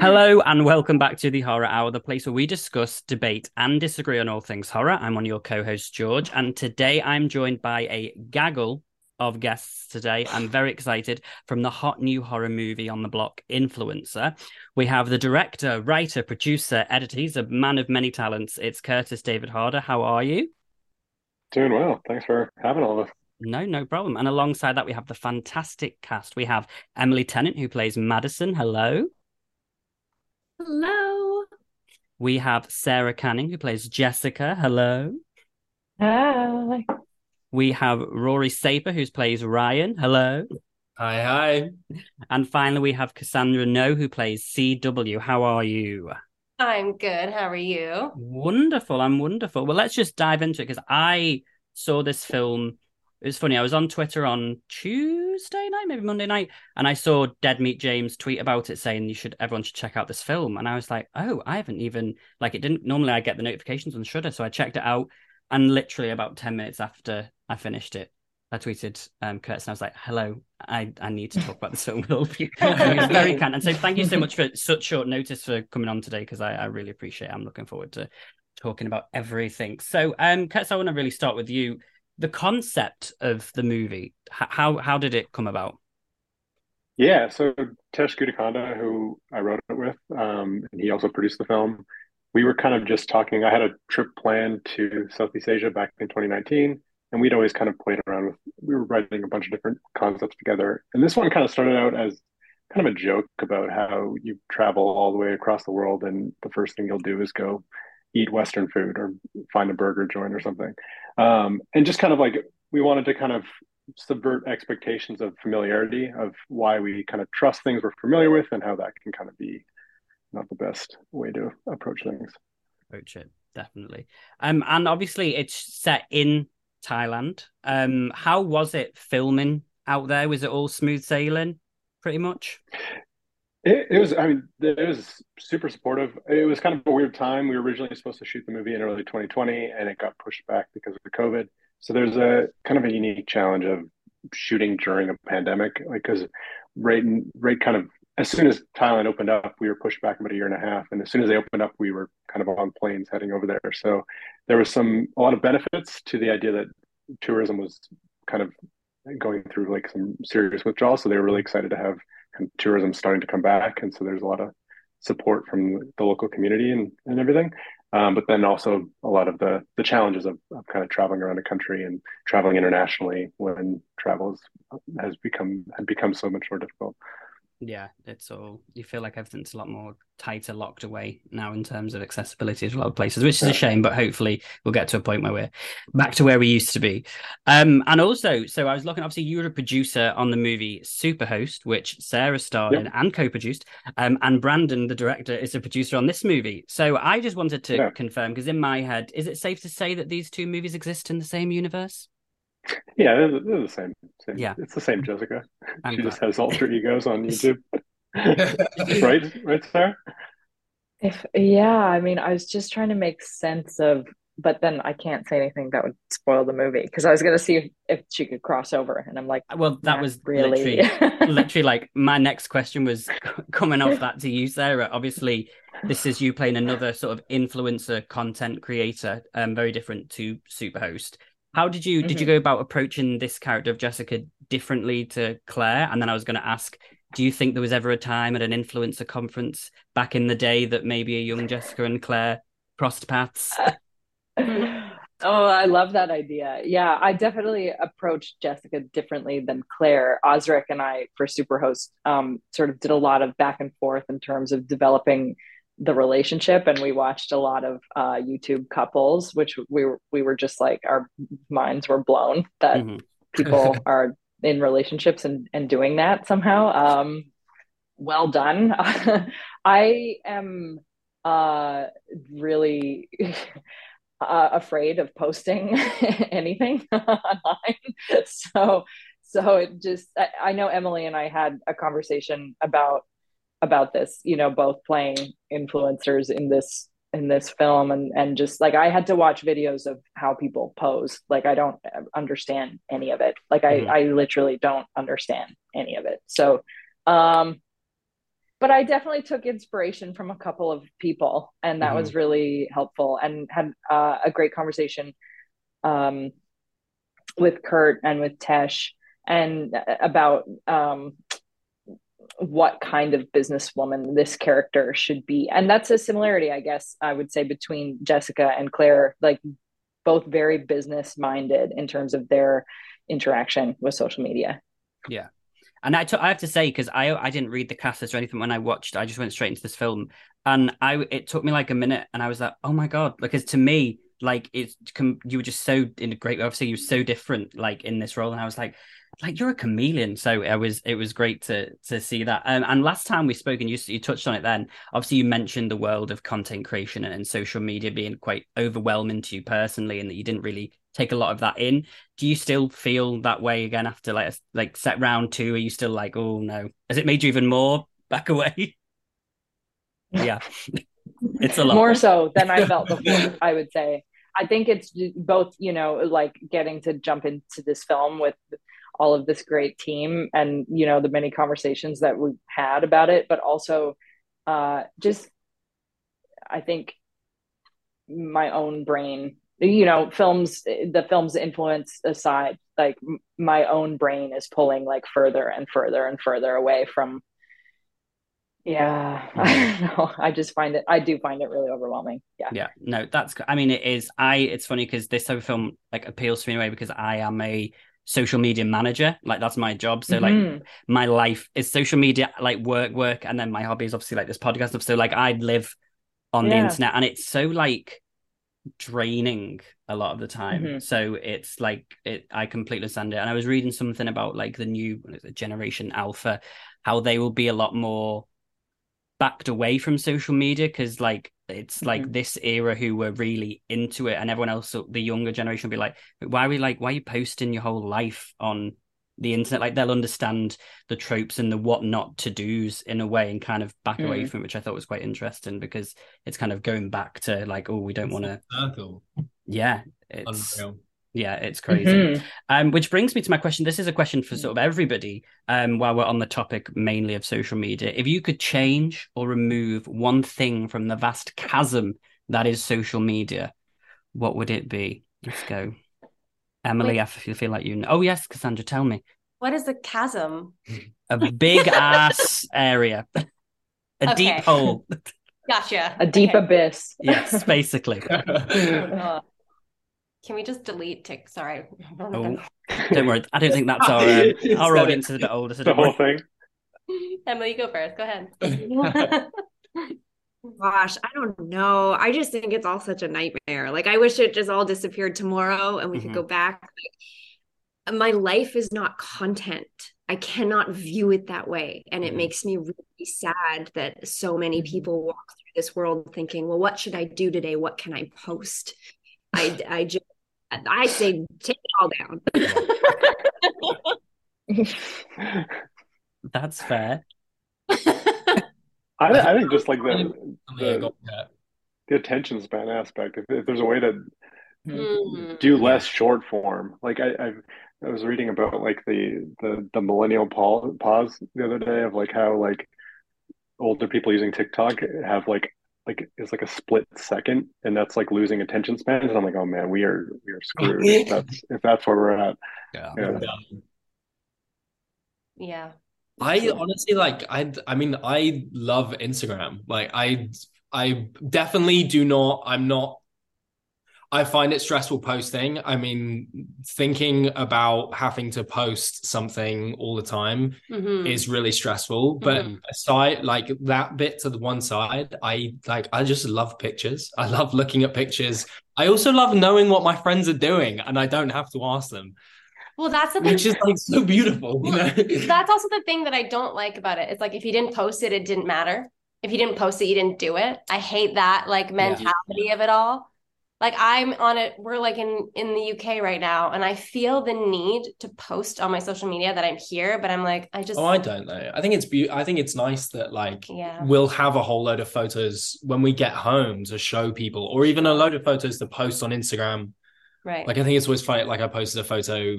Hello and welcome back to the Horror Hour, the place where we discuss, debate, and disagree on all things horror. I'm on your co-host George, and today I'm joined by a gaggle of guests today. I'm very excited from the hot new horror movie on the block, Influencer. We have the director, writer, producer, editor. He's a man of many talents. It's Kurtis David Harder. How are you? Doing well. Thanks for having all of us. No, no problem. And alongside that, we have the fantastic cast. We have Emily Tennant, who plays Madison. Hello. Hello. We have Sara Canning, who plays Jessica. Hello. Hi. We have Rory Saper, who plays Ryan. Hello. Hi, hi. And finally, we have Cassandra Naud, who plays CW. How are you? I'm good. How are you? Wonderful. I'm wonderful. Well, let's just dive into it because I saw this film. It was funny. I was on Twitter on Tuesday night, maybe Monday night, and I saw Dead Meat James tweet about it saying you should everyone should check out this film. And I was like, oh, I haven't even like it didn't normally I get the notifications on Shudder, so I checked it out, and literally about ten minutes after I finished it, I tweeted um, Kurtis and I was like, hello, I, I need to talk about this film with all of you. he was very kind. And so thank you so much for such short notice for coming on today because I, I really appreciate it. I'm looking forward to talking about everything. So, um, Kurtis, I want to really start with you. The concept of the movie, how how did it come about? Yeah, so Tesh Guttikonda, who I wrote it with, um, and he also produced the film. We were kind of just talking. I had a trip planned to Southeast Asia back in 2019 and we'd always kind of played around with we were writing a bunch of different concepts together and this one kind of started out as kind of a joke about how you travel all the way across the world and the first thing you'll do is go eat western food or find a burger joint or something um, and just kind of like we wanted to kind of subvert expectations of familiarity of why we kind of trust things we're familiar with and how that can kind of be not the best way to approach things approach it definitely um and obviously it's set in Thailand. Um, how was it filming out there? Was it all smooth sailing, pretty much? It, it was. I mean, it was super supportive. It was kind of a weird time. We were originally supposed to shoot the movie in early 2020, and it got pushed back because of COVID. So there's a kind of a unique challenge of shooting during a pandemic, like because right, right, kind of as soon as Thailand opened up, we were pushed back about a year and a half, and as soon as they opened up, we were kind of on planes heading over there. So there was some a lot of benefits to the idea that tourism was kind of going through like some serious withdrawal. So they were really excited to have tourism starting to come back, and so there's a lot of support from the local community and, and everything. Um, but then also a lot of the the challenges of, of kind of traveling around the country and traveling internationally when travel has become had become so much more difficult yeah, it's all you feel like everything's a lot more tighter, locked away now in terms of accessibility to a lot of places, which is a shame, but hopefully we'll get to a point where we're back to where we used to be. Um, and also, so I was looking, obviously, you were a producer on the movie Superhost, which Sara starred yep. in and co produced. Um, and Brandon, the director, is a producer on this movie. So I just wanted to yeah. confirm, because in my head, is it safe to say that these two movies exist in the same universe? Yeah, they're, they're the same, same, Yeah, it's the same Jessica. I'm she glad. just has alter egos on YouTube. right, right, Sara. If yeah, I mean, I was just trying to make sense of, but then I can't say anything that would spoil the movie because I was going to see if, if she could cross over, and I'm like, well, that was really, literally, literally like my next question was coming off that to you, Sara. Obviously, this is you playing another sort of influencer content creator, um, very different to Superhost. How did you mm-hmm. did you go about approaching this character of Jessica differently to Claire? And then I was going to ask, do you think there was ever a time at an influencer conference back in the day that maybe a young Jessica and Claire crossed paths? Oh, I love that idea. Yeah, I definitely approached Jessica differently than Claire. Osric and I, for Superhost, um, sort of did a lot of back and forth in terms of developing the relationship and we watched a lot of uh, youtube couples which we were we were just like our minds were blown that mm-hmm. people are in relationships and and doing that somehow. Um well done. I am uh really uh, afraid of posting anything online. So so it just I, I know emily and i had a conversation about about this you know both playing influencers in this in this film and and just like I had to watch videos of how people pose like I don't understand any of it like I mm-hmm. I literally don't understand any of it so um but I definitely took inspiration from a couple of people, and that Mhm. was really helpful. And had uh, a great conversation um, with Kurt and with Tesh, and uh, about um, what kind of businesswoman this character should be. And that's a similarity, I guess, I would say, between Jessica and Claire. Like both very business minded in terms of their interaction with social media. Yeah. And I, t- I have to say because I I didn't read the cast list or anything when I watched. I just went straight into this film, and I it took me like a minute, and I was like, oh my god, because to me, like it's you were just so in a great. Obviously, you were so different, like in this role, and I was like, like you're a chameleon. So it was it was great to to see that. Um, and last time we spoke, and you you touched on it then. Obviously, you mentioned the world of content creation and, and social media being quite overwhelming to you personally, and that you didn't really take a lot of that in. Do you still feel that way again after like like set round two? Are you still like, oh no? Has it made you even more back away? yeah, it's a lot more so than I felt before. I would say. I think it's both, you know, like getting to jump into this film with all of this great team and you know the many conversations that we've had about it, but also uh, just I think my own brain you know films the film's influence aside like my own brain is pulling like further and further and further away from yeah i don't know. I just find it i do find it really overwhelming. Yeah. Yeah. No that's i mean it is i it's funny because this type of film like appeals to me in a way because i am a social media manager. Like that's my job. So like Mhm. my life is social media like work work and then my hobby is obviously like this podcast stuff. So like i live on the internet and it's so like draining a lot of the time. Mhm. so it's like it i completely understand it. And i was reading something about like the new what is it, generation alpha how they will be a lot more backed away from social media because like it's like Mhm. this era who were really into it and everyone else the younger generation will be like why are we like why are you posting your whole life on the internet like they'll understand the tropes and the what not to do's in a way and kind of back away Mm. from it, which i thought was quite interesting because it's kind of going back to like oh we don't want to yeah it's Unreal. Yeah it's crazy Mhm. um, which brings me to my question. This is a question for sort of everybody. Um, while we're on the topic mainly of social media, if you could change or remove one thing from the vast chasm that is social media, what would it be? Let's go, Emily. Wait. I feel feel like you know. Oh yes, Cassandra, tell me. What is a chasm? A big ass area, a Okay. deep hole. Gotcha. a deep Okay. Yes, basically. Uh, Can we just delete tick? Sorry. Oh, don't worry. I don't think that's our um, our Said audience is a bit older. So the don't whole worry. thing. Emily, go first. Go ahead. Gosh, I don't know. I just think it's all such a nightmare. Like, I wish it just all disappeared tomorrow and we Mhm. could go back. Like, my life is not content. I cannot view it that way. And it Mhm. makes me really sad that so many Mhm. people walk through this world thinking, well, what should I do today? What can I post? I, I just, I say, take it all down. That's fair. I, I think just like the the, the attention span aspect. If, if there's a way to Mm. do less short form, like I, I, I was reading about like the the the millennial pause, pause the other day of like how like older people using TikTok have like like it's like a split second, and that's like losing attention spans. And I'm like, oh man, we are we are screwed. if that's if that's where we're at. Yeah. Yeah. Yeah. I honestly like I I mean I love Instagram. Like I I definitely do not I'm not I find it stressful posting. I mean thinking about having to post something all the time Mhm. is really stressful. But Mhm. aside like that bit to the one side, I like I just love pictures. I love looking at pictures. I also love knowing what my friends are doing and I don't have to ask them, Well, that's the thing. which is like so beautiful, you know. That's also the thing that I don't like about it. It's like if you didn't post it, it didn't matter. If you didn't post it, you didn't do it. I hate that like mentality of it all. Like I'm on it, we're like in in the UK right now, and I feel the need to post on my social media that I'm here, but I'm like, I just Oh, I don't know. I think it's be- I think it's nice that like Yeah. we'll have a whole load of photos when we get home to show people, or even a load of photos to post on Instagram. right. Like I think it's always funny. Like I posted a photo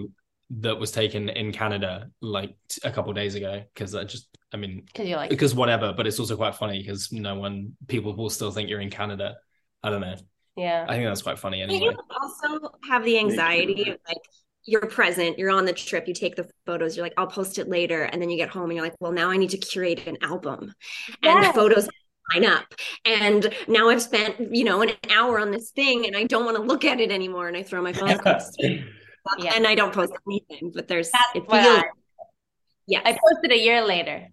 that was taken in Canada like a couple days ago because I just I mean Because like, because whatever, but it's also quite funny because no one people will still think you're in Canada. I don't know. Yeah. I think that's quite funny But anyway. you also have the anxiety of like you're present, you're on the trip, you take the photos, you're like, I'll post it later. And then you get home and you're like, well, now I need to curate an album. And the photos line up. And now I've spent, you know, an hour on this thing and I don't want to look at it anymore. And I throw my phone across Yeah. and I don't post anything, but there's That's it feels I, yes, I posted a year later.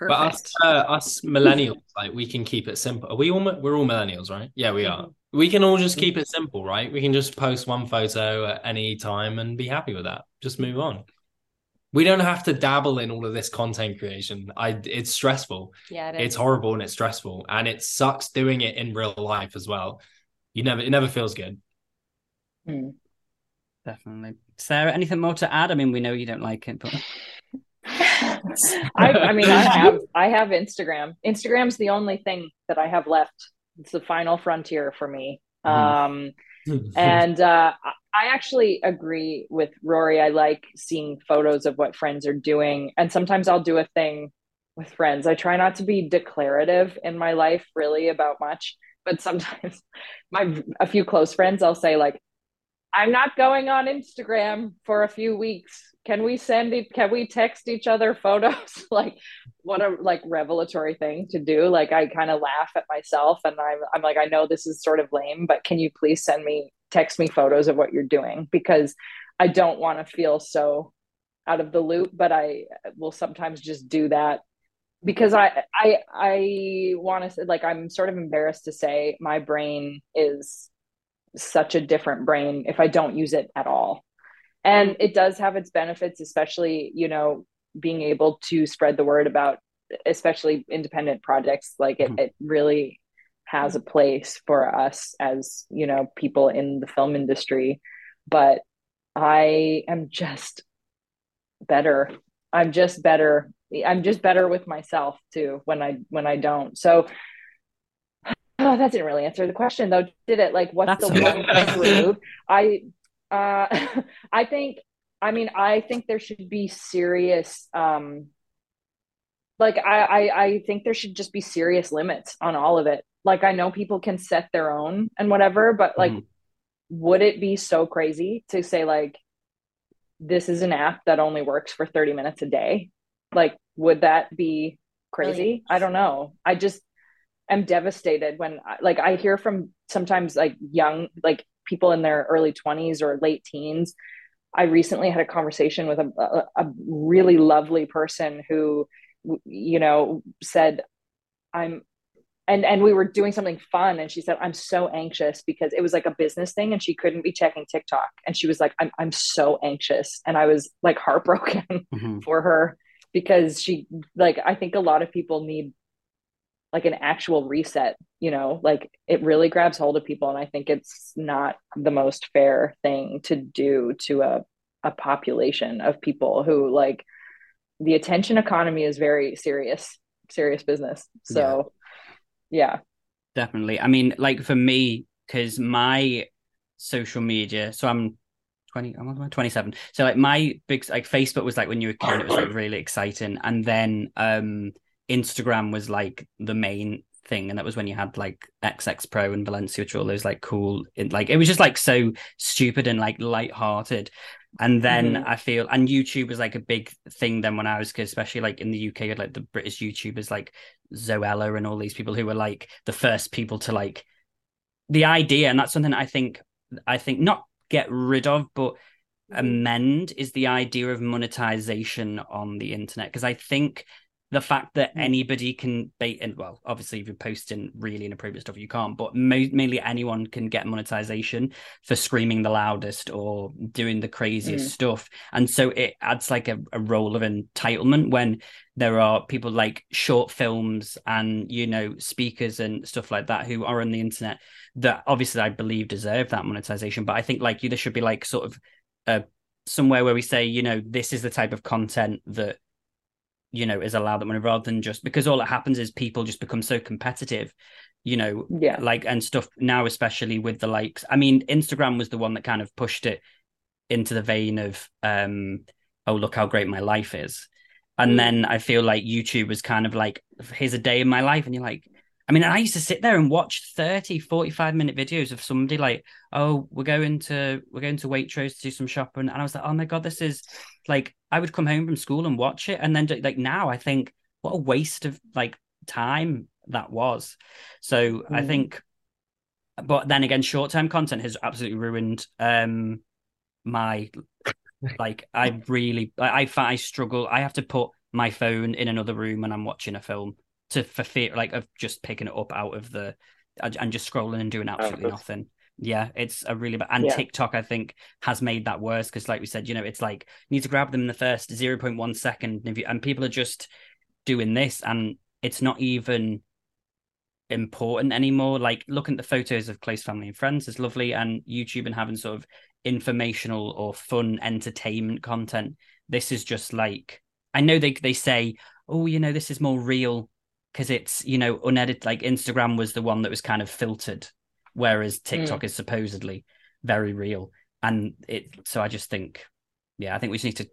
Perfect. But us, uh, us millennials, like we can keep it simple. Are we all? We're all millennials, right? Yeah, we are. We can all just keep it simple, right? We can just post one photo at any time and be happy with that. Just move on. We don't have to dabble in all of this content creation. I, it's stressful. Yeah, it It's is. horrible and it's stressful, and it sucks doing it in real life as well. You never, it never feels good. Hmm. Definitely. Sara, anything more to add? I mean, we know you don't like it, but I, I mean, I have I have Instagram. Instagram's the only thing that I have left. It's the final frontier for me. Um, and uh, I actually agree with Rory. I like seeing photos of what friends are doing, and sometimes I'll do a thing with friends. I try not to be declarative in my life, really, about much. But sometimes, my a few close friends, I'll say like, "I'm not going on Instagram for a few weeks. Can we send it? Can we text each other photos?" like, what a like revelatory thing to do. Like, I kind of laugh at myself, and I'm I'm like, I know this is sort of lame, but can you please send me text me photos of what you're doing because I don't want to feel so out of the loop, but I will sometimes just do that because I I I want to say like I'm sort of embarrassed to say my brain is such a different brain if I don't use it at all. And it does have its benefits, especially, you know, being able to spread the word about especially independent projects. Like it, Mhm. it really has a place for us as, you know, people in the film industry. But I am just better. I'm just better. I'm just better with myself too when I when I don't. So oh, that didn't really answer the question though, did it? Like what's That's the one move? I uh I think I mean I think there should be serious um like I, I I think there should just be serious limits on all of it. Like I know people can set their own and whatever, but like Mhm. would it be so crazy to say like this is an app that only works for 30 minutes a day? Like would that be crazy? Brilliant. I don't know. I just am devastated when I- like I hear from sometimes like young like people in their early 20s or late teens. I recently had a conversation with a, a, a really lovely person who you know said i'm and and we were doing something fun and she said i'm so anxious because it was like a business thing and she couldn't be checking tiktok and she was like i'm, I'm so anxious and i was like heartbroken Mhm. for her because she like i think a lot of people need like an actual reset you know like it really grabs hold of people and i think it's not the most fair thing to do to a a population of people who like the attention economy is very serious serious business so yeah, definitely. I mean, like for me, because my social media, so I'm 20, I'm 27. So like my big like Facebook was like when you were a kid, it was like really exciting. And then um Instagram was like the main thing. And that was when you had like XX Pro and Valencia, which all those like cool it, like it was just like so stupid and like light-hearted. And then Mhm. I feel and YouTube was like a big thing then when I was kid, especially like in the UK, like the British YouTubers like Zoella and all these people who were like the first people to like the idea, and that's something I think I think not get rid of, but amend is the idea of monetization on the internet. Because I think the fact that Mm. anybody can bait and well, obviously if you're posting really inappropriate stuff, you can't, but mo- mainly anyone can get monetization for screaming the loudest or doing the craziest Mm. stuff. And so it adds like a, a role of entitlement when there are people like short films and you know speakers and stuff like that who are on the internet that obviously I believe deserve that monetization. But I think like you, there should be like sort of uh, somewhere where we say, you know, this is the type of content that you know is allowed that money rather than just because all that happens is people just become so competitive you know yeah like and stuff now especially with the likes i mean instagram was the one that kind of pushed it into the vein of um oh look how great my life is and mm. then i feel like youtube was kind of like here's a day in my life and you're like i mean i used to sit there and watch 30 45 minute videos of somebody like oh we're going to we're going to waitrose to do some shopping and i was like oh my god this is like i would come home from school and watch it and then like now i think what a waste of like time that was so mm. i think but then again short term content has absolutely ruined um my like I really I, I I struggle. I have to put my phone in another room when I'm watching a film to for fear like of just picking it up out of the and just scrolling and doing absolutely nothing. Yeah, it's a really bad. And yeah. TikTok, I think, has made that worse because, like we said, you know, it's like you need to grab them in the first zero point one second, and, you, and people are just doing this, and it's not even important anymore. Like looking at the photos of close family and friends is lovely, and YouTube and having sort of informational or fun entertainment content. This is just like I know they they say, oh, you know, this is more real because it's you know unedited. Like Instagram was the one that was kind of filtered, whereas TikTok mm. is supposedly very real. And it so I just think, yeah, I think we just need to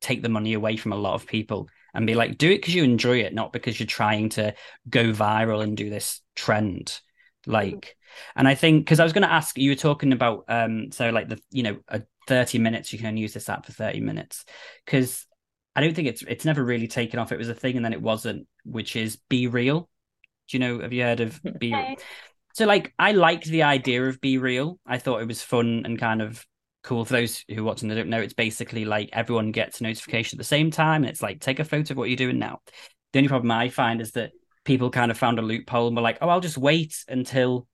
take the money away from a lot of people and be like, do it because you enjoy it, not because you're trying to go viral and do this trend. Like, and I think because I was going to ask, you were talking about, um, so like the, you know, a 30 minutes, you can only use this app for 30 minutes because I don't think it's, it's never really taken off. It was a thing and then it wasn't, which is be real. Do you know, have you heard of Be Real? So like, I liked the idea of Be Real. I thought it was fun and kind of cool. For those who are watching and don't know, it's basically like everyone gets a notification at the same time. And it's like, take a photo of what you're doing now. The only problem I find is that people kind of found a loophole and were like, oh, I'll just wait until.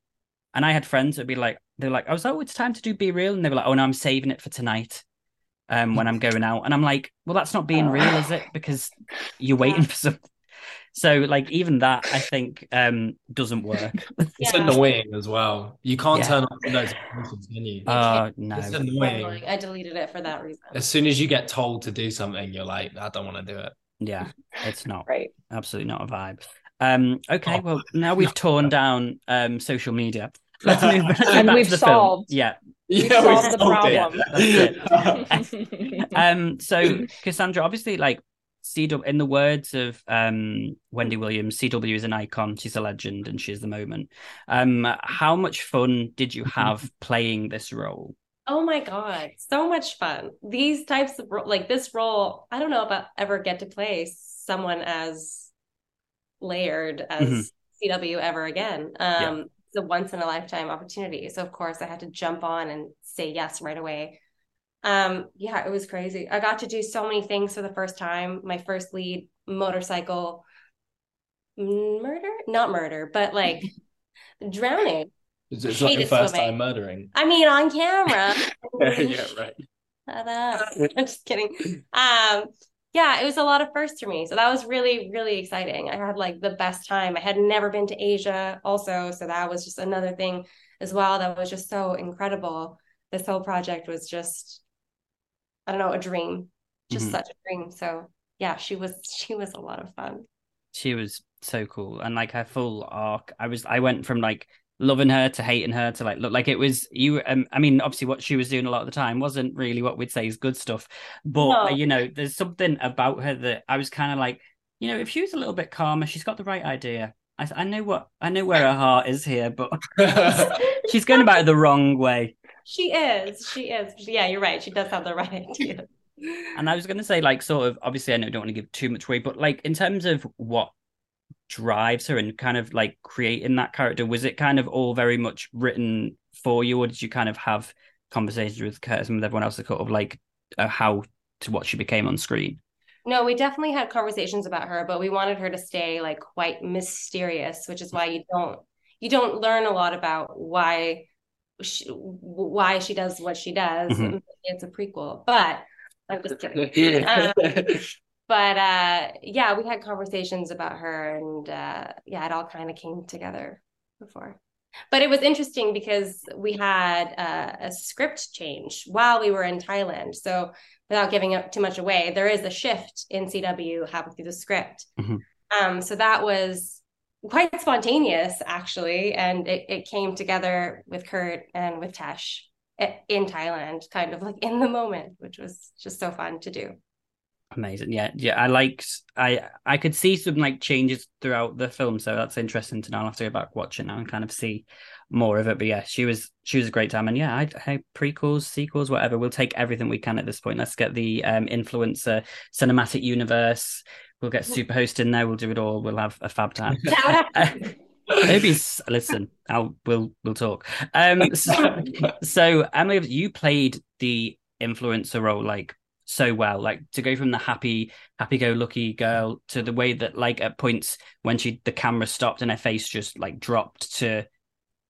And I had friends that'd be like, they're like, I was like, oh, it's time to do be real And they were like, oh, no, I'm saving it for tonight um, when I'm going out. And I'm like, well, that's not being real, is it? Because you're waiting for some. So, like, even that, I think, um, doesn't work. It's yeah. annoying as well. You can't yeah. turn off the notifications, can you? Oh, uh, no. It's annoying. I deleted it for that reason. As soon as you get told to do something, you're like, I don't want to do it. Yeah, it's not. right. Absolutely not a vibe. Um, okay, oh. well now we've torn down um, social media. Let's move. Let's and we've solved. Film. Yeah. We've yeah, solved the problem. um, so Cassandra, obviously, like CW, in the words of um, Wendy Williams, CW is an icon. She's a legend, and she's the moment. Um, how much fun did you have playing this role? Oh my god, so much fun! These types of like this role, I don't know if I ever get to play someone as layered as mm-hmm. CW ever again. Um, yeah. It's a once in a lifetime opportunity. So of course I had to jump on and say yes right away. Um, yeah, it was crazy. I got to do so many things for the first time. My first lead motorcycle murder, not murder, but like drowning. Is it like your first swimming. time murdering? I mean, on camera. yeah, right. I'm just kidding. Um, yeah, it was a lot of firsts for me. So that was really, really exciting. I had like the best time. I had never been to Asia also. So that was just another thing as well that was just so incredible. This whole project was just, I don't know, a dream, just mm-hmm. such a dream. So yeah, she was, she was a lot of fun. She was so cool. And like her full arc, I was, I went from like loving her to hating her to like look like it was you um, i mean obviously what she was doing a lot of the time wasn't really what we'd say is good stuff but no. you know there's something about her that i was kind of like you know if she was a little bit calmer she's got the right idea i, I know what i know where her heart is here but she's going about it the wrong way she is she is yeah you're right she does have the right idea and i was going to say like sort of obviously i know I don't want to give too much away but like in terms of what drives her and kind of like creating that character? Was it kind of all very much written for you, or did you kind of have conversations with Kurtis and with everyone else, to sort of like uh, how to what she became on screen? No, we definitely had conversations about her, but we wanted her to stay like quite mysterious, which is why you don't you don't learn a lot about why she, why she does what she does. Mm-hmm. It's a prequel, but I'm just kidding. um, but uh, yeah, we had conversations about her, and uh, yeah, it all kind of came together before. But it was interesting because we had uh, a script change while we were in Thailand. So without giving up too much away, there is a shift in CW happening through the script. Mm-hmm. Um, so that was quite spontaneous, actually, and it, it came together with Kurt and with Tesh in Thailand, kind of like in the moment, which was just so fun to do. Amazing. Yeah. Yeah. I liked I I could see some like changes throughout the film. So that's interesting to know. I'll have to go back watch it now and kind of see more of it. But yeah, she was she was a great time. And yeah, I, I prequels, sequels, whatever. We'll take everything we can at this point. Let's get the um influencer cinematic universe. We'll get Superhost in there. We'll do it all. We'll have a fab time. Maybe listen. I'll we'll we'll talk. Um. So, so Emily, you played the influencer role like so well like to go from the happy happy go lucky girl to the way that like at points when she the camera stopped and her face just like dropped to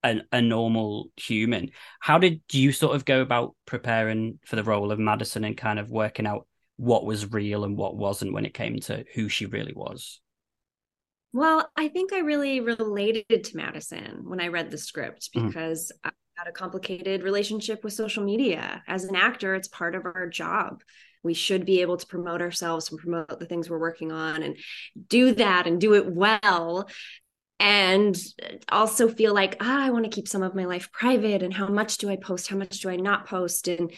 a, a normal human how did you sort of go about preparing for the role of madison and kind of working out what was real and what wasn't when it came to who she really was. Well i think i really related to madison when i read the script Mhm. because I had a complicated relationship with social media. As an actor it's part of our job. We should be able to promote ourselves and promote the things we're working on and do that and do it well and also feel like ah, i want to keep some of my life private and how much do i post how much do i not post? And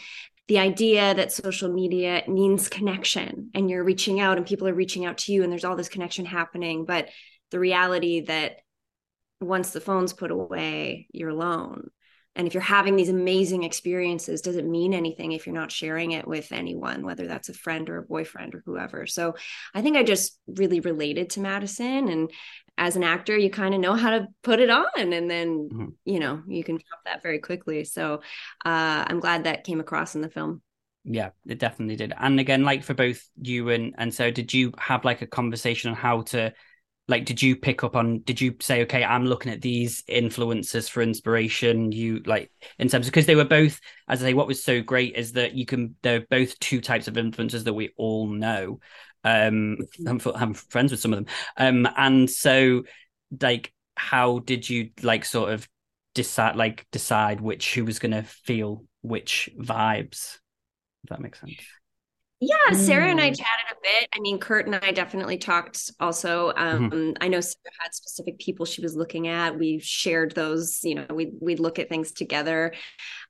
the idea that social media means connection and you're reaching out and people are reaching out to you and there's all this connection happening but the reality that once the phone's put away you're alone. And if you're having these amazing experiences does it mean anything if you're not sharing it with anyone whether that's a friend or a boyfriend or whoever? So i think i just really related to madison and as an actor you kind of know how to put it on and then Mhm. you know you can drop that very quickly. So uh, i'm glad that came across in the film. Yeah it definitely did. And again like for both you and and so did you have like a conversation on how to like did you pick up on did you say okay i'm looking at these influencers for inspiration you like in terms of because they were both as i say what was so great is that you can they're both two types of influencers that we all know. Um i'm, I'm friends with some of them. Um and so like how did you like sort of decide like decide which who was going to feel which vibes? If that makes sense Yeah, Sara and I Mm. chatted a bit. I mean, Kurt and I definitely talked also. Um, I know Sara had specific people she was looking at. We shared those, you know, we we'd look at things together.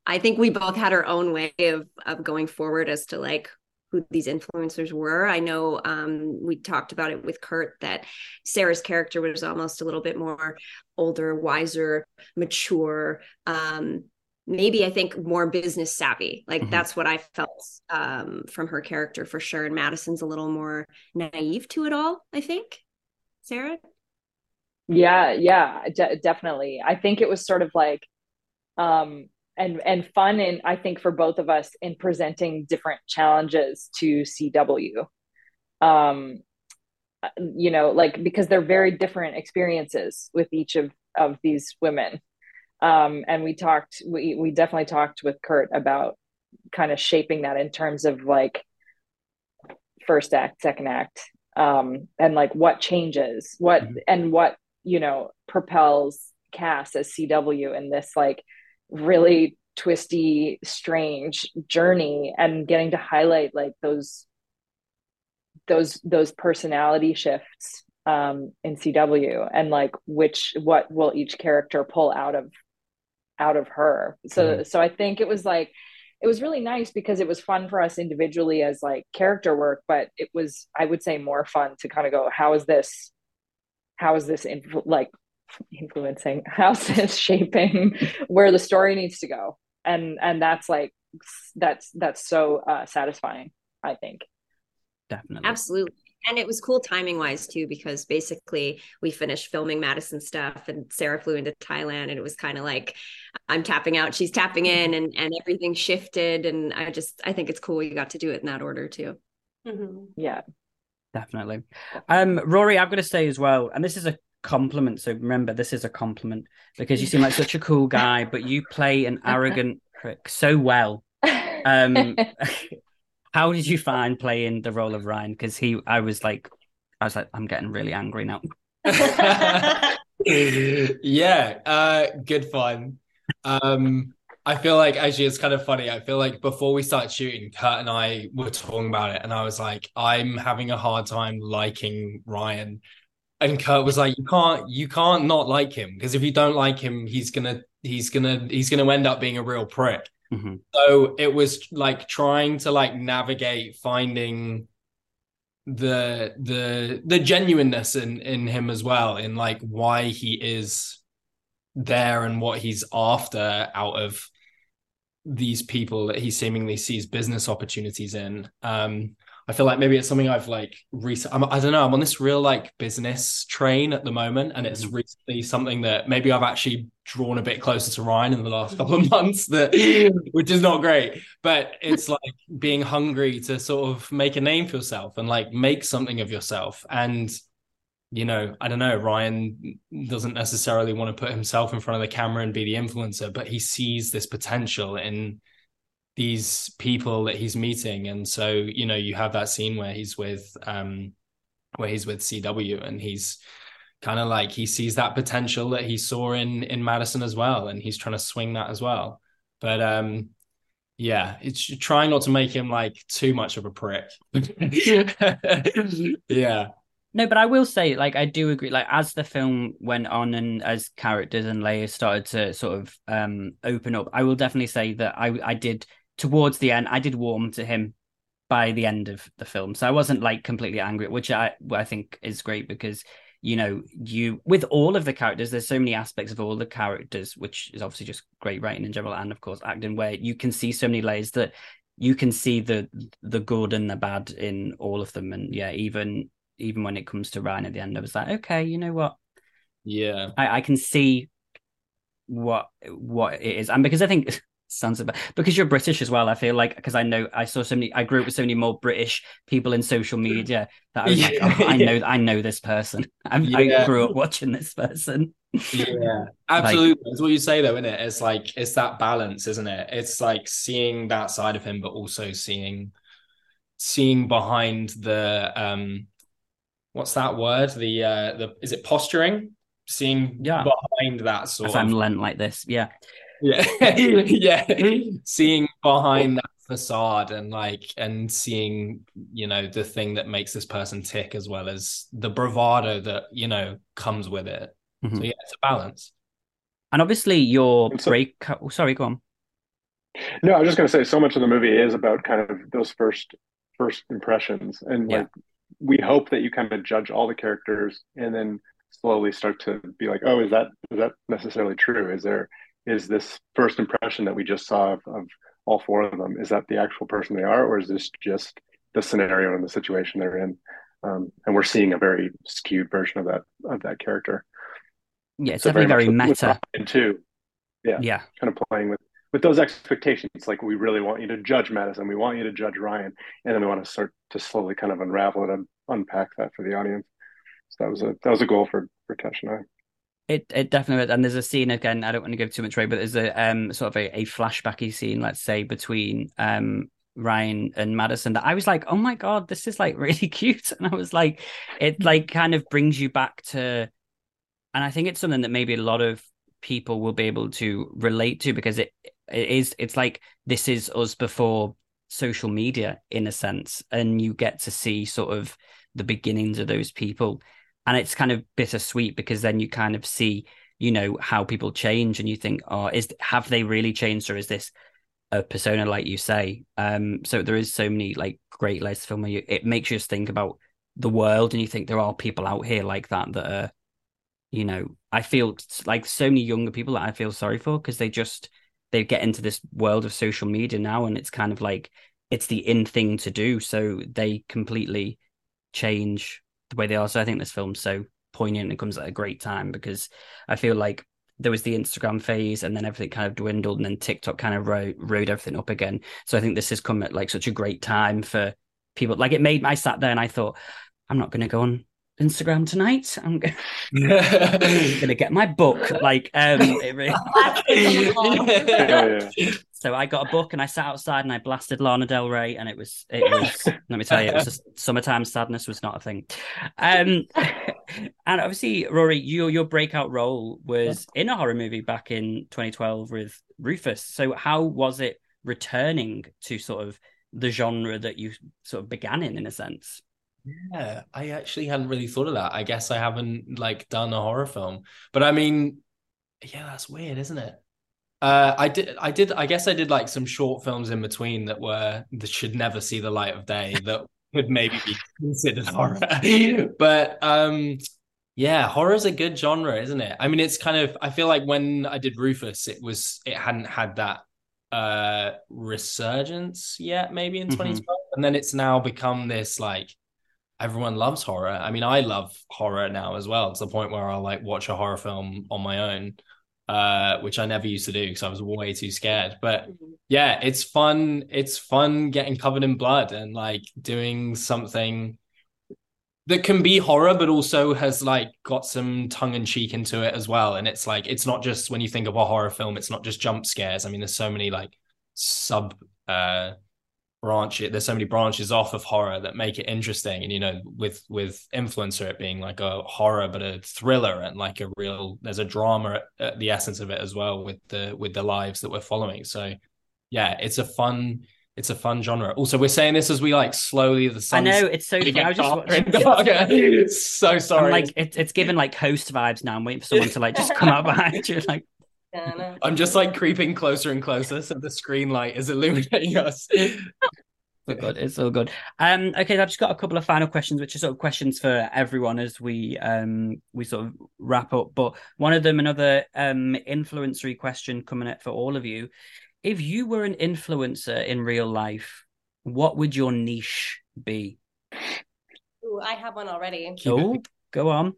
I think we both had our own way of of going forward as to like who these influencers were. I know um, we talked about it with Kurt that Sara's character was almost a little bit more older, wiser, mature. Um, maybe I think more business savvy. Like Mhm. that's what I felt um, from her character for sure. And Madison's a little more naive to it all. I think. Sara. Yeah, yeah, de- definitely. I think it was sort of like um and and fun and I think for both of us in presenting different challenges to CW. Um you know, like because they're very different experiences with each of of these women. Um and we talked we we definitely talked with Kurt about kind of shaping that in terms of like first act, second act, um, and like what changes, what Mhm. and what you know propels Cass as CW in this like really twisty, strange journey, and getting to highlight like those those those personality shifts um, in CW, and like which what will each character pull out of out of her. So so I think it was like it was really nice because it was fun for us individually as like character work, but it was I would say more fun to kind of go, how is this, how is this influ- like influencing, how's this shaping where the story needs to go, and and that's like that's that's so uh, satisfying. I think. definitely Absolutely. And it was cool timing wise too, because basically we finished filming Madison stuff and Sarah flew into Thailand and it was kind of like I'm tapping out, she's tapping in and, and everything shifted. And I just I think it's cool you got to do it in that order too. Mhm. Yeah. definitely um rory i've got to say as well and this is a compliment so remember this is a compliment because you seem like such a cool guy but you play an arrogant prick so well um how did you find playing the role of ryan because he i was like i was like i'm getting really angry now yeah, uh, good fun. Um, I feel like actually it's kind of funny. I feel like before we started shooting, Kurt and I were talking about it, and I was like, I'm having a hard time liking Ryan. And Kurt was like, you can't, you can't not like him because if you don't like him, he's gonna, he's gonna, he's gonna end up being a real prick. Mhm. So it was like trying to like navigate finding the the the genuineness in in him as well in like why he is there and what he's after out of these people that he seemingly sees business opportunities in um I feel like maybe it's something I've like recent. I'm, I don't know. I'm on this real like business train at the moment, and it's mm. recently something that maybe I've actually drawn a bit closer to Ryan in the last mm. couple of months. That which is not great, but it's like being hungry to sort of make a name for yourself and like make something of yourself. And you know, I don't know. Ryan doesn't necessarily want to put himself in front of the camera and be the influencer, but he sees this potential in these people that he's meeting. And so you know you have that scene where he's with um where he's with CW and he's kind of like he sees that potential that he saw in in Madison as well. And he's trying to swing that as well. But um yeah it's trying not to make him like too much of a prick. Yeah. No, but I will say, like, I do agree. Like, as the film went on and as characters and layers started to sort of um open up, I will definitely say that I I did towards the end, I did warm to him by the end of the film. So I wasn't like completely angry, which I I think is great because you know you with all of the characters, there's so many aspects of all the characters, which is obviously just great writing in general, and of course acting, where you can see so many layers that you can see the the good and the bad in all of them, and yeah, even even when it comes to Ryan at the end, I was like, okay, you know what, yeah. I, I can see what what it is, and because I think sounds about because you're British as well. I feel like because I know I saw so many, I grew up with so many more British people in social media that I was like, Yeah. oh, I know, I know this person. I, I grew up watching this person. yeah absolutely it's what you say though isn't it it's like it's that balance isn't it it's like seeing that side of him but also seeing seeing behind the um what's that word the uh the is it posturing seeing Yeah. behind that sort If of I'm lent like this, yeah, yeah yeah seeing behind that facade and like and seeing you know the thing that makes this person tick as well as the bravado that you know comes with it Mhm. so yeah it's a balance and obviously your And so- break. Oh, sorry, go on. No, I was just going to say so much of the movie is about kind of those first first impressions, and Yeah. like we hope that you kind of judge all the characters, and then slowly start to be like, oh, is that is that necessarily true? Is there is this first impression that we just saw of, of all four of them? Is that the actual person they are, or is this just the scenario and the situation they're in? Um, and we're seeing a very skewed version of that of that character. Yeah, it's So definitely very, with meta. Too. Yeah. yeah, kind of playing with with those expectations like we really want you to judge madison we want you to judge ryan and then we want to start to slowly kind of unravel it and unpack that for the audience so that was a that was a goal for for tesh and i It it definitely and there's a scene again. I don't want to give too much away, but there's a um sort of a, a flashbacky scene, let's say, between um Ryan and Madison that I was like, oh my god, this is like really cute, and I was like, it like kind of brings you back to, and I think it's something that maybe a lot of people will be able to relate to because it it is it's like this is us before social media in a sense, and you get to see sort of the beginnings of those people and it's kind of bittersweet because then you kind of see you know how people change and you think oh is have they really changed or is this a persona like you say? Um so there is so many like great to film where you, it makes you just think about the world and you think there are people out here like that that are you know i feel like so many younger people that i feel sorry for because they just they get into this world of social media now and it's kind of like it's the in thing to do. So they completely change the way they are. So I think this film's so poignant and comes at a great time because I feel like there was the Instagram phase and then everything kind of dwindled and then TikTok kind of rode, rode everything up again. So I think this has come at like such a great time for people. Like it made I sat there and I thought, I'm not going to go on Instagram tonight. I'm going to get my book. Like, um, it really... yeah, yeah. So I got a book and I sat outside and I blasted Lana Del Rey and it was it was let me tell you it was just summertime sadness was not a thing. Um and obviously Rory your your breakout role was in a horror movie back in 2012 with Rufus. So how was it returning to sort of the genre that you sort of began in in a sense? Yeah, I actually hadn't really thought of that. I guess I haven't like done a horror film, but I mean, yeah, that's weird, isn't it? Uh, I did. I did. I guess I did like some short films in between that were that should never see the light of day that would maybe be considered horror. but um, yeah, horror's a good genre, isn't it? I mean, it's kind of. I feel like when I did Rufus, it was it hadn't had that uh resurgence yet, maybe in Mhm. 2012, and then it's now become this like everyone loves horror. I mean, I love horror now as well. It's the point where I'll like watch a horror film on my own, uh, which I never used to do because I was way too scared. But yeah, it's fun. It's fun getting covered in blood and like doing something that can be horror, but also has like got some tongue in cheek into it as well. And it's like it's not just when you think of a horror film, it's not just jump scares. I mean, there's so many like sub uh branch there's so many branches off of horror that make it interesting and you know with with influencer it being like a horror but a thriller and like a real there's a drama at, at the essence of it as well with the with the lives that we're following so yeah it's a fun it's a fun genre also we're saying this as we like slowly the I know it's so. funny. I was just watching. so sorry I'm like it, it's given like host vibes now. I'm waiting for someone to like just come up behind you, like. I'm just like creeping closer and closer so the screen light is illuminating us So good. It's all good. Um, okay, I've just got a couple of final questions, which are sort of questions for everyone as we um we sort of wrap up. But one of them, another um influencery question coming up for all of you. If you were an influencer in real life, what would your niche be? Ooh, I have one already. Oh, go on.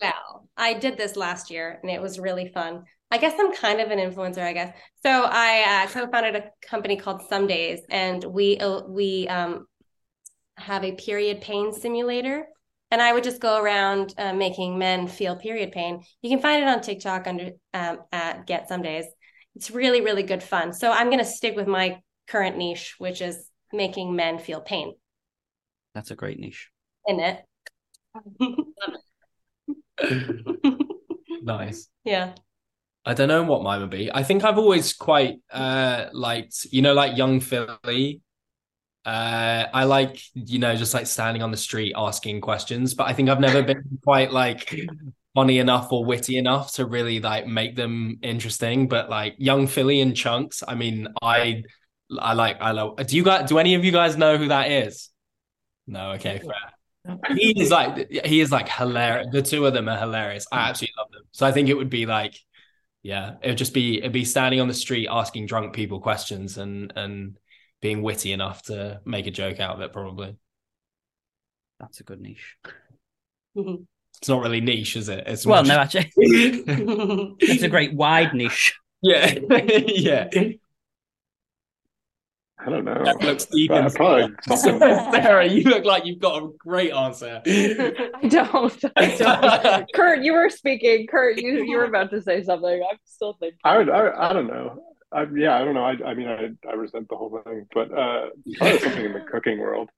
Well, I did this last year and it was really fun. I guess I'm kind of an influencer, I guess. So I uh, co-founded a company called Some Days, and we uh, we um, have a period pain simulator. And I would just go around uh, making men feel period pain. You can find it on TikTok under um, at Get Some Days. It's really really good fun. So I'm going to stick with my current niche, which is making men feel pain That's a great niche. in it. nice yeah. I don't know what mine would be. I think I've always quite uh liked, you know, like Yung Filly. Uh I like, you know, just like standing on the street asking questions, but I think I've never been quite like funny enough or witty enough to really like make them interesting. But like Yung Filly and Chunkz, I mean, I I like I love do you guys do any of you guys know who that is? No, okay, fair. He is like he is like hilarious. The two of them are hilarious. I absolutely love them. So I think it would be like yeah, it would just be it'd be standing on the street asking drunk people questions and and being witty enough to make a joke out of it. Probably That's a good niche. it's not really niche, is it? It's Well, much- no, actually, it's a great wide niche. yeah, yeah. I don't know. That looks deep inside. probably something. Sara, you look like you've got a great answer. I don't. I don't. Kurt, you were speaking. Kurt, you you were about to say something. I'm still thinking. I would. I, I don't know. I, yeah, I don't know. I, I mean, I, I resent the whole thing, but uh, probably something in the cooking world,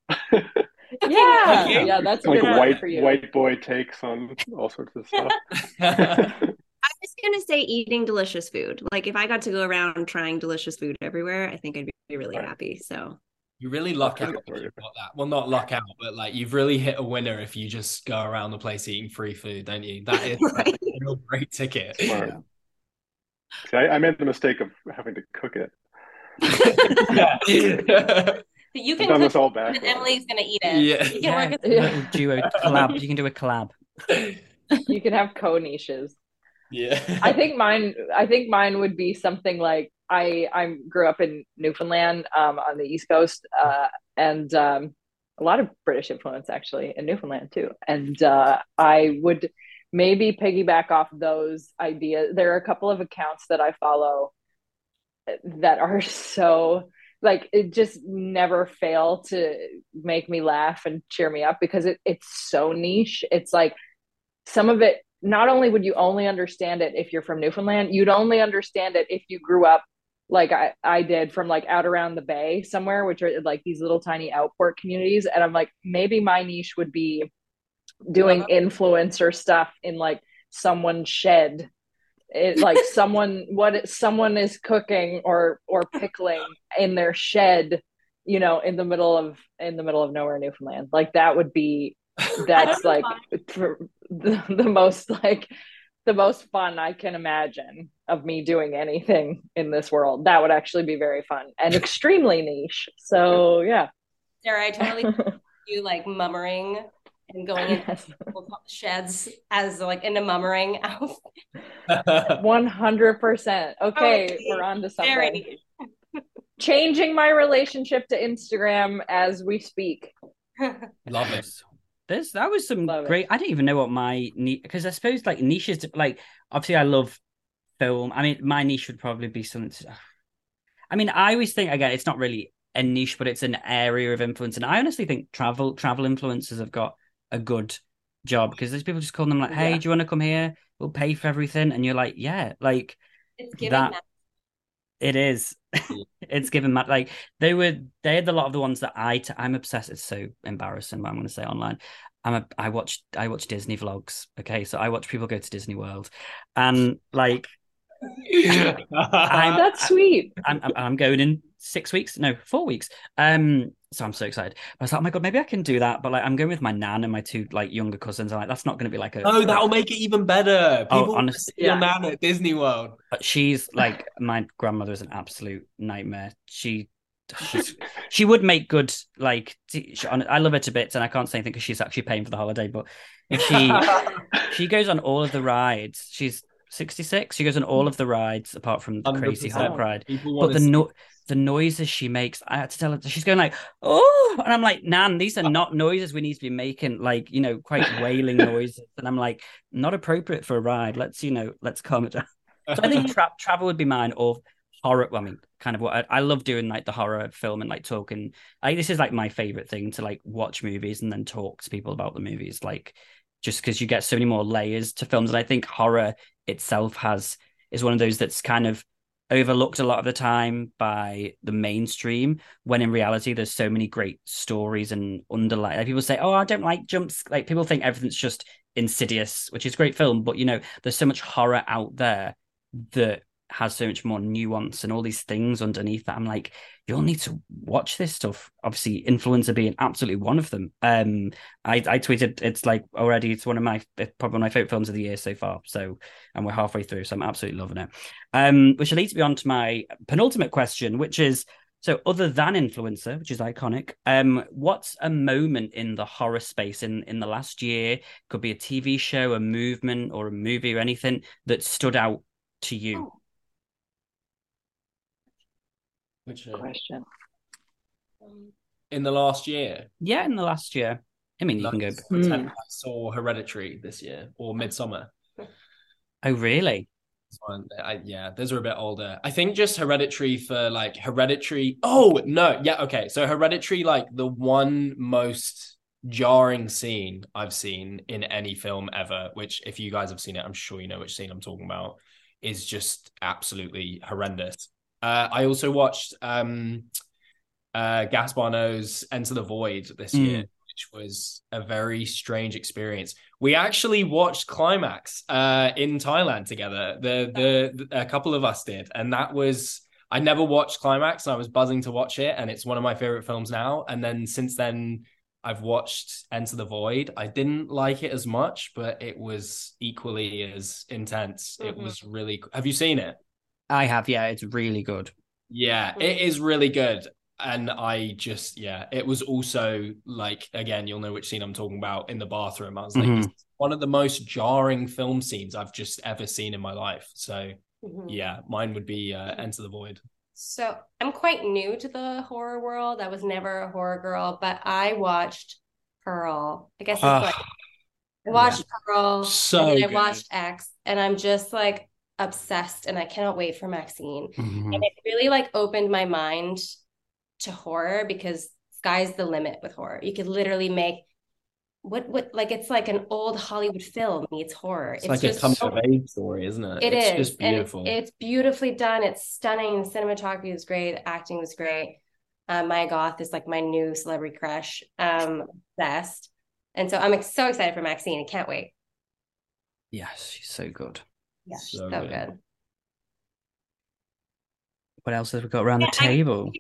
Yeah, Okay. yeah, that's a like good white for you. white boy takes on all sorts of stuff. I was gonna say eating delicious food. Like if I got to go around trying delicious food everywhere, I think I'd be really Right. happy. So You really luck out pretty got that. Well, not luck out, but like you've really hit a winner if you just go around the place eating free food, don't you? That is Right. a great ticket. Smart. See, I, I made the mistake of having to cook it. yeah. you can done cook this all it back. and Emily's gonna eat it. Yeah. You can Yeah, work it. Yeah. little duo collab. You can do a collab. You can have co niches. Yeah. I think mine. I think mine would be something like I. I grew up in Newfoundland, um, on the East Coast, uh, and um, a lot of British influence actually in Newfoundland too. And uh, I would maybe piggyback off those ideas. There are a couple of accounts that I follow that are so like it just never fail to make me laugh and cheer me up because it, it's so niche. It's like some of it not only would you only understand it if you're from Newfoundland, you'd only understand it if you grew up like I, I did from like out around the bay somewhere, which are like these little tiny outport communities. And I'm like, maybe my niche would be doing influencer stuff in like someone's shed. It like someone what someone is cooking or or pickling in their shed, you know, in the middle of in the middle of nowhere, Newfoundland. Like that would be that's like for the, the most like the most fun I can imagine of me doing anything in this world. That would actually be very fun and extremely niche. So yeah. Sara, I totally you like mummering and going into Yes. sheds as like in a mummering outfit. Oh. One hundred percent. Oh, okay, Oh, we're on to something. Very Changing my relationship to Instagram as we speak. Love it. There's that was some Love it. great. I didn't even know what my niche because I suppose like niches like obviously I love film. I mean, my niche would probably be something. To, I mean, I always think again, it's not really a niche, but it's an area of influence, and I honestly think travel travel influencers have got a good job because there's people just calling them like, "Hey, Yeah. do you want to come here? We'll pay for everything," and you're like, "Yeah," like It's giving That- that. It is. it's given that like they were they had a lot of the ones that I t- I'm obsessed. It's so embarrassing what I'm going to say online. I'm a I watch I watch Disney vlogs. Okay, so I watch people go to Disney World, and like I'm- That's sweet. I'm I'm, I'm going in six weeks, no four weeks. Um, so I'm so excited. I was like, oh my god, maybe I can do that. But like, I'm going with my nan and my two like younger cousins. I'm like, that's not going to be like a Oh, that'll make it even better. Oh, People honest- see your Yeah. nan at Disney World. But she's like my grandmother is an absolute nightmare. She she's, she would make good like she, I love her to bits, and I can't say anything because she's actually paying for the holiday. But if she she goes on all of the rides. She's sixty six. She goes on all of the rides apart from the crazy 100%. Hot Ride. But the no- the noises she makes, I had to tell her. She's going like, "Oh," and I'm like, "Nan, these are not noises we need to be making. Like, you know, quite wailing noises." And I'm like, "Not appropriate for a ride. Let's, you know, let's calm it down." So I think tra- travel would be mine, or horror. Well, I mean, kind of what I, I love doing, like the horror film and like talking. I this is like my favorite thing to like watch movies and then talk to people about the movies, like just because you get so many more layers to films. And I think horror itself has is one of those that's kind of overlooked a lot of the time by the mainstream when in reality there's so many great stories and underlying like people say oh i don't like jumps like people think everything's just insidious which is a great film but you know there's so much horror out there that has so much more nuance and all these things underneath that i'm like you'll need to watch this stuff. Obviously influencer being absolutely one of them. Um i i tweeted it's like already it's one of my probably one of my favorite films of the year so far so and we're halfway through so i'm absolutely loving it. Um which leads me on to my penultimate question which is so other than influencer which is iconic um what's a moment in the horror space in in the last year? Could be a tv show a movement or a movie or anything that stood out to you Which, uh, Question. in the last year, yeah in the last year i mean you can go let's pretend I saw Hereditary this year or Midsommar. oh really one, I, yeah, those are a bit older. I think just Hereditary for like Hereditary. Oh no, yeah, okay. So Hereditary, like the one most jarring scene I've seen in any film ever. Which, if you guys have seen it, I'm sure you know which scene I'm talking about. Is just absolutely horrendous. Uh, I also watched um, uh, Gaspar Noé's Enter the Void this Mm. year, which was a very strange experience. We actually watched Climax uh, in Thailand together. The, the the a couple of us did, and that was I never watched Climax, and I was buzzing to watch it, and it's one of my favorite films now. And then since then, I've watched Enter the Void. I didn't like it as much, but it was equally as intense. It Mhm. was really. Have you seen it? I have yeah it's really good Yeah, it is really good. And I just, yeah, it was also like, again, you'll know which scene I'm talking about in the bathroom. I was like, Mhm. this one of the most jarring film scenes I've just ever seen in my life. So, Mhm. yeah, mine would be uh, Enter the Void. So I'm quite new to the horror world. I was never a horror girl, but I watched Pearl. I guess it's Ah, like I watched Pearl, So and I watched X, and I'm just like obsessed, and I cannot wait for Maxine. mhm. And it really like opened my mind to horror because sky's the limit with horror. You could literally make what what like it's like an old Hollywood film meets horror. It's, like a just coming so- of age story, isn't it? It it's is, just beautiful. it's beautifully done. It's stunning. The cinematography was great. The acting was great. Um, Mia Goth is like my new celebrity crush. Um, best. And so I'm so excited for Maxine. I can't wait. yes she's so good Yeah, So so, good. good. what else have we got around the Yeah, I- table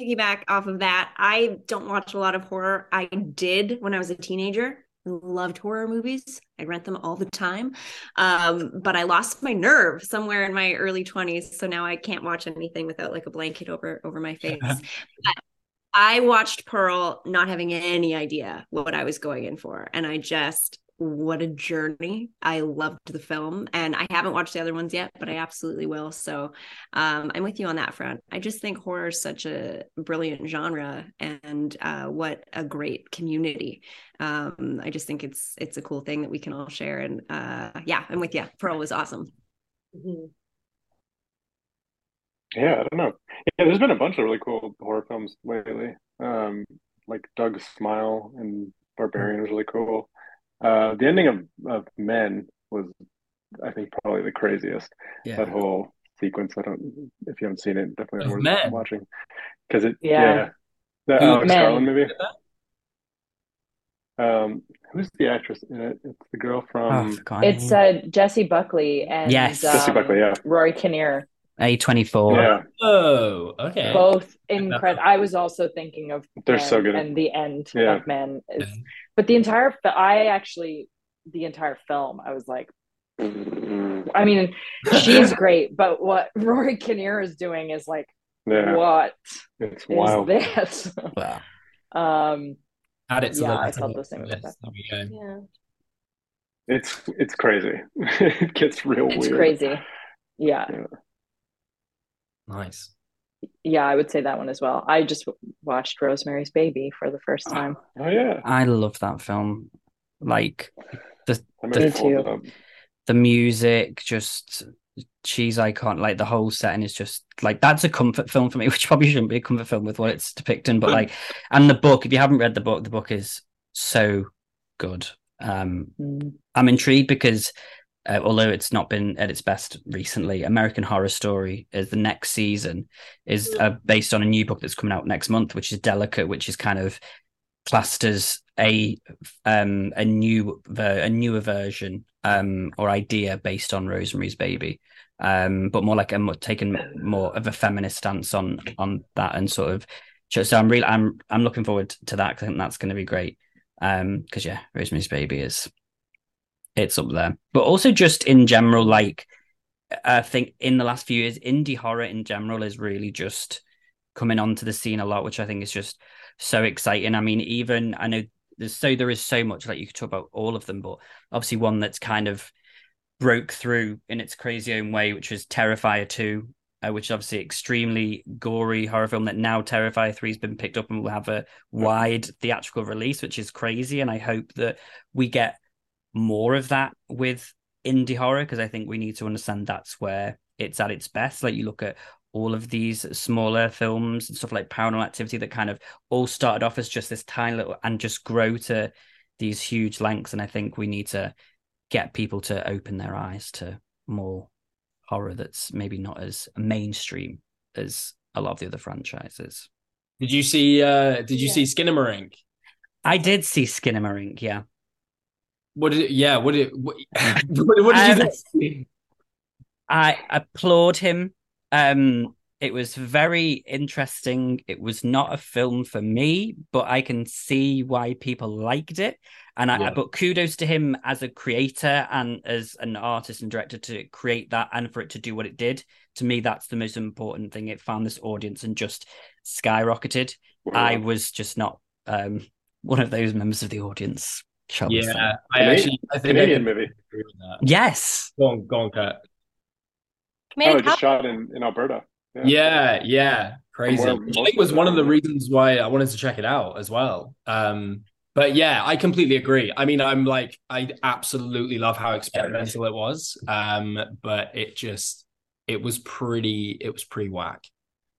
piggyback off of that, I don't watch a lot of horror. I did when I was a teenager. loved horror movies. I rent them all the time. Um, but I lost my nerve somewhere in my early 20s. So now I can't watch anything without like a blanket over over my face. but I watched Pearl not having any idea what I was going in for. And I just what a journey. I loved the film and I haven't watched the other ones yet, but I absolutely will. So um, I'm with you on that front. I just think horror is such a brilliant genre and uh, what a great community. Um, I just think it's it's a cool thing that we can all share. And uh, yeah, I'm with you. Pearl was awesome. Mhm. Yeah, I don't know. Yeah, there's been a bunch of really cool horror films lately. Um, like Doug's Smile and Barbarian was really cool. Uh, the ending of, of Men was, I think, probably the craziest. Yeah. That whole sequence. I don't. If you haven't seen it, definitely Of worth Men? watching. Because it, Yeah. yeah, the Who- Alex Garland movie. Um, who's the actress in it? It's the girl Oh, from I forgot her It's name. uh, Jessie Buckley and Yes. Jessie um, Buckley. Yeah, Rory Kinnear. A24. yeah. Oh, okay. Both incredible. I was also thinking of They're Men so good. and the end Yeah. of Men is, Yeah. But the entire. I actually the entire film. I was like, I mean, she's great, but what Rory Kinnear is doing is like, Yeah, what it's is wild. this? Wow. um, Add it to Yeah, the I list. felt the same about that. Yeah. It's it's crazy. it gets real weird. it's weird. crazy. Yeah, Nice. Yeah, I would say that one as well. I just w- watched Rosemary's Baby for the first time. Oh yeah, I love that film. Like I Me might pull it too. up. the music, just she's icon. Like the whole setting is just like that's a comfort film for me, which probably shouldn't be a comfort film with what it's depicting. But like, and the book, if you haven't read the book, the book is so good. Um, Mm. I'm intrigued because uh, although it's not been at its best recently, American Horror Story is the next season is uh, based on a new book that's coming out next month, which is Delicate, which is kind of classed as a um a new ver- a newer version um or idea based on Rosemary's Baby, um but more like a mo- taking more of a feminist stance on on that and sort of so I'm really I'm I'm looking forward to that 'cause I think that's going to be great. Um, because yeah, Rosemary's Baby is it's up there, but also just in general, like I think in the last few years, indie horror in general is really just coming onto the scene a lot, which I think is just so exciting. I mean, even I know there's so there is so much like you could talk about all of them, but obviously one that's kind of broke through in its crazy own way, which was Terrifier 2, uh, which is obviously extremely gory horror film that now Terrifier 3 has been picked up and will have a wide theatrical release, which is crazy. And I hope that we get more of that with indie horror because I think we need to understand that's where it's at its best. Like you look at all of these smaller films and stuff like Paranormal Activity that kind of all started off as just this tiny little and just grow to these huge lengths. And I think we need to get people to open their eyes to more horror that's maybe not as mainstream as a lot of the other franchises. Did you see? uh Did you Yeah. see Skinamarink? I did see Skinamarink, yeah. What did? It, yeah. What did? What, what, what did you Um, think? I applaud him. Um, it was very interesting. It was not a film for me, but I can see why people liked it. And I, Yeah. but kudos to him as a creator and as an artist and director to create that and for it to do what it did. To me, that's the most important thing. It found this audience and just skyrocketed. I was just not um one of those members of the audience. Shall we say. Yeah, I Canadian- actually I think I Canadian can movie. agree with that. Yes. Go on, go on, Kurt. Oh, Comedic it just shot in, in Alberta. Yeah. Yeah, yeah, crazy. I most think was one of the reasons why I wanted to check it out as well. Um, but yeah, I completely agree. I mean, I'm like, I absolutely love how experimental it was. Um, but it just, it was pretty, it was pretty whack.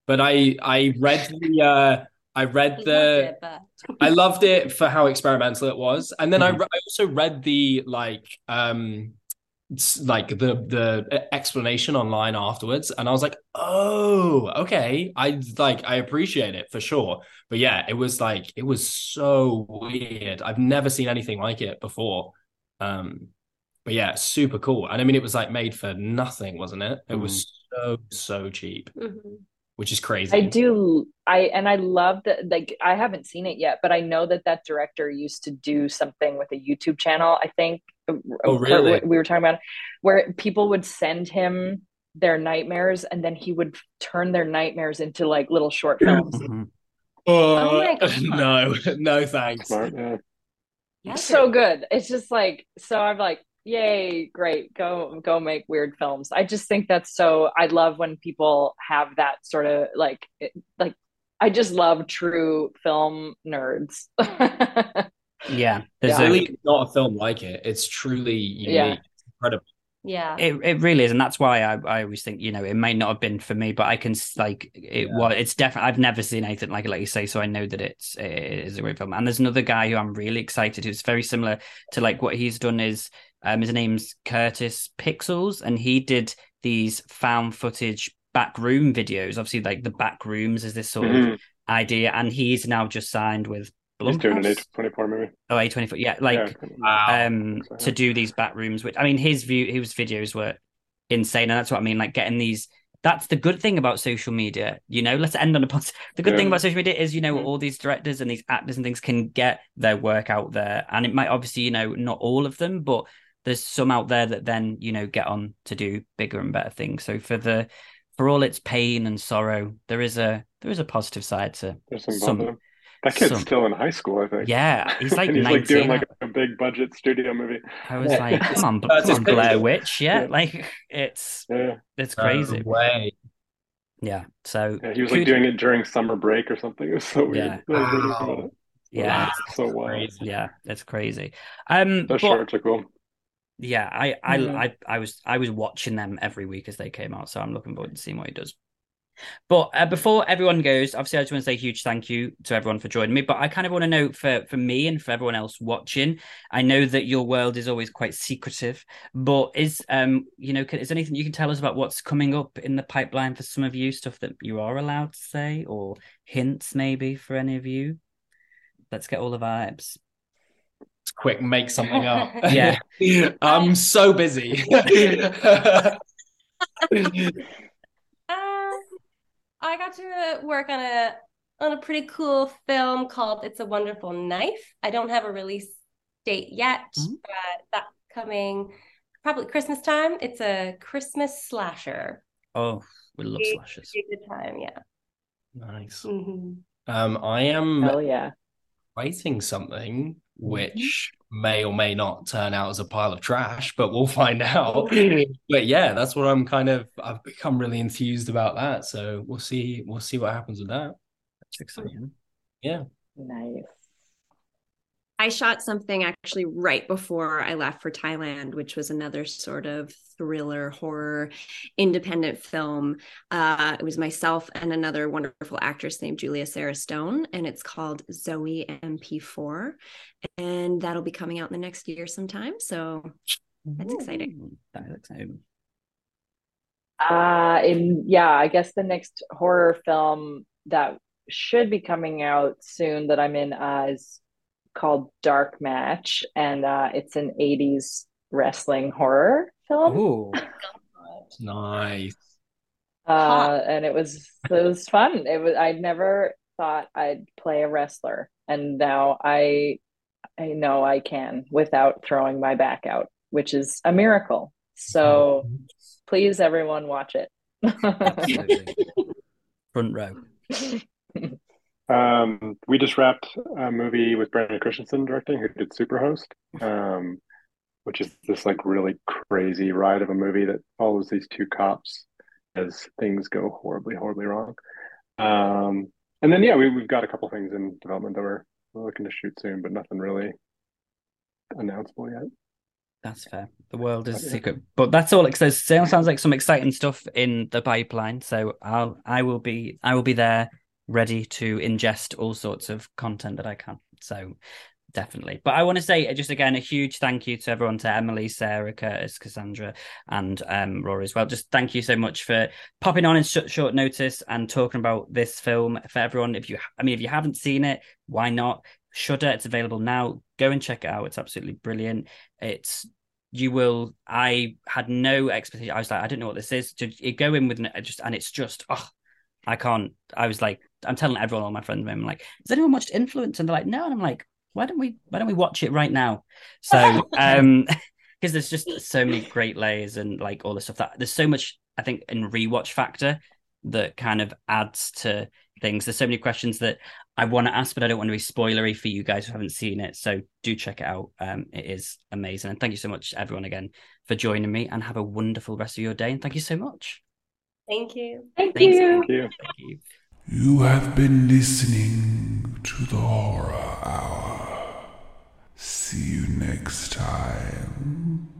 But I, I read the, uh, I read He the, loved it, but I loved it for how experimental it was, and then I, Mhm. re- I also read the like um like the the explanation online afterwards, and I was like, oh, okay, I like I appreciate it for sure. But yeah, it was like it was so weird. I've never seen anything like it before. Um, but yeah, super cool. And I mean, it was like made for nothing, wasn't it? It was so so cheap. Mhm. Which is crazy. I do. I and I love that. Like I haven't seen it yet, but I know that that director used to do something with a YouTube channel. I think. Oh, really? We were talking about where people would send him their nightmares, and then he would turn their nightmares into like little short films. Mhm. Oh, Oh my God. no, no thanks. Smart, yeah. Yes, so good. It's just like so. I'm like, yay, great, go go make weird films. I just think that's so. I love when people have that sort of like it- like. I just love true film nerds. Yeah, there's Yeah. Really, not a film like it. It's truly unique. Yeah. It's incredible. Yeah. It it really is, and that's why I, I always think you know it may not have been for me, but I can like it. Yeah. Well, it's definitely I've never seen anything like it, like you say, so I know that it's it is a great film. And there's another guy who I'm really excited who's very similar to like what he's done is um his name's Curtis Pixels, and he did these found footage backroom videos. Obviously, like the back rooms is this sort of Mhm. idea, and he's now just signed with He's doing an Blumhouse. A24 movie. Oh, A24. Yeah, like yeah. Wow. um so, to yeah. do these back rooms which i mean his view his videos were insane and that's what i mean like getting these that's the good thing about social media you know let's end on a positive the good thing about social media is you know Mhm. all these directors and these actors and things can get their work out there and it might obviously you know not all of them but there's some out there that then you know get on to do bigger and better things so for the for all its pain and sorrow there is a there is a positive side to There's some, some- some that kid's some- still in high school, I think. yeah he's like he's 19 like doing like a big budget studio movie. I was Yeah. like, come on, That's come on, Blair. Witch, yeah, Yeah. like it's Yeah, it's No crazy, way. yeah. So yeah. He was like doing it during summer break or something. It was so weird. Yeah. I was reading Wow. yeah, Wow. It's so wild. Crazy. yeah, it's crazy. Um, Those but shorts are cool. Yeah, I, I, Mhm. I, I was, I was watching them every week as they came out, so I'm looking forward to seeing what he does. But uh, before everyone goes, obviously, I just want to say a huge thank you to everyone for joining me. But I kind of want to know for for me and for everyone else watching, I know that your world is always quite secretive, but is um you know can, is there anything you can tell us about what's coming up in the pipeline for some of you, stuff that you are allowed to say, or hints maybe for any of you? Let's get all the vibes. Quick, make something up. Yeah. I'm so busy. Um, I got to work on a on a pretty cool film called It's a Wonderful Knife. I don't have a release date yet, Mhm. but that's coming probably Christmas time. It's a Christmas slasher. Oh, we love Big- slashes. Be a good time, yeah. nice. Mhm. Um, I am Hell yeah. writing something Mm-hmm. which may or may not turn out as a pile of trash, but we'll find out. Mm-hmm. But yeah, that's what I'm kind of I've become really enthused about that. So we'll see we'll see what happens with that. That's exciting. Yeah. Nice. I shot something actually right before I left for Thailand, which was another sort of thriller horror independent film. Uh, it was myself and another wonderful actress named Julia Sarah Stone, and it's called Zoe MP4. And that'll be coming out in the next year sometime. So That's exciting. Ooh, That is exciting. Uh, in yeah, I guess the next horror film that should be coming out soon that I'm in uh, is called Dark Match, and uh, it's an '80s wrestling horror film. Oh, Nice. Uh, and it was it was fun. It was I never thought I'd play a wrestler, and now I I know I can without throwing my back out, which is a miracle. So please, everyone, watch it. Front row. Um, we just wrapped a movie with Brandon Christensen directing, who did Superhost, um, which is this like really crazy ride of a movie that follows these two cops as things go horribly, horribly wrong. Um, and then yeah, we, we've got a couple things in development that we're, we're looking to shoot soon, but nothing really announceable yet. That's fair. The world is Yeah. secret, but that's all. It sounds like some exciting stuff in the pipeline. So I'll I will be I will be there, ready to ingest all sorts of content that I can. So definitely. But I want to say just again a huge thank you to everyone, to Emily, Sara, Kurtis, Cassandra, and um, Rory as well. Just thank you so much for popping on in short, short notice and talking about this film for everyone. If you, I mean, if you haven't seen it, why not? Shudder, it's available now. Go and check it out. It's absolutely brilliant. It's you will. I had no expectation. I was like, I don't know what this is. To go in with an- just, and it's just oh, I can't. I was like, I'm telling everyone, all my friends, I'm like, has anyone watched Influence? And they're like, no. And I'm like, why don't we? Why don't we watch it right now? So, um, because there's just so many great layers and like all the stuff that there's so much I think in rewatch factor that kind of adds to things. There's so many questions that I want to ask, but I don't want to be spoilery for you guys who haven't seen it. So do check it out. Um, it is amazing. And thank you so much, everyone, again, for joining me and have a wonderful rest of your day. And thank you so much. Thank you. Thank Thanks. you. Thank you. Thank you. You have been listening to the Horror Hour. See you next time.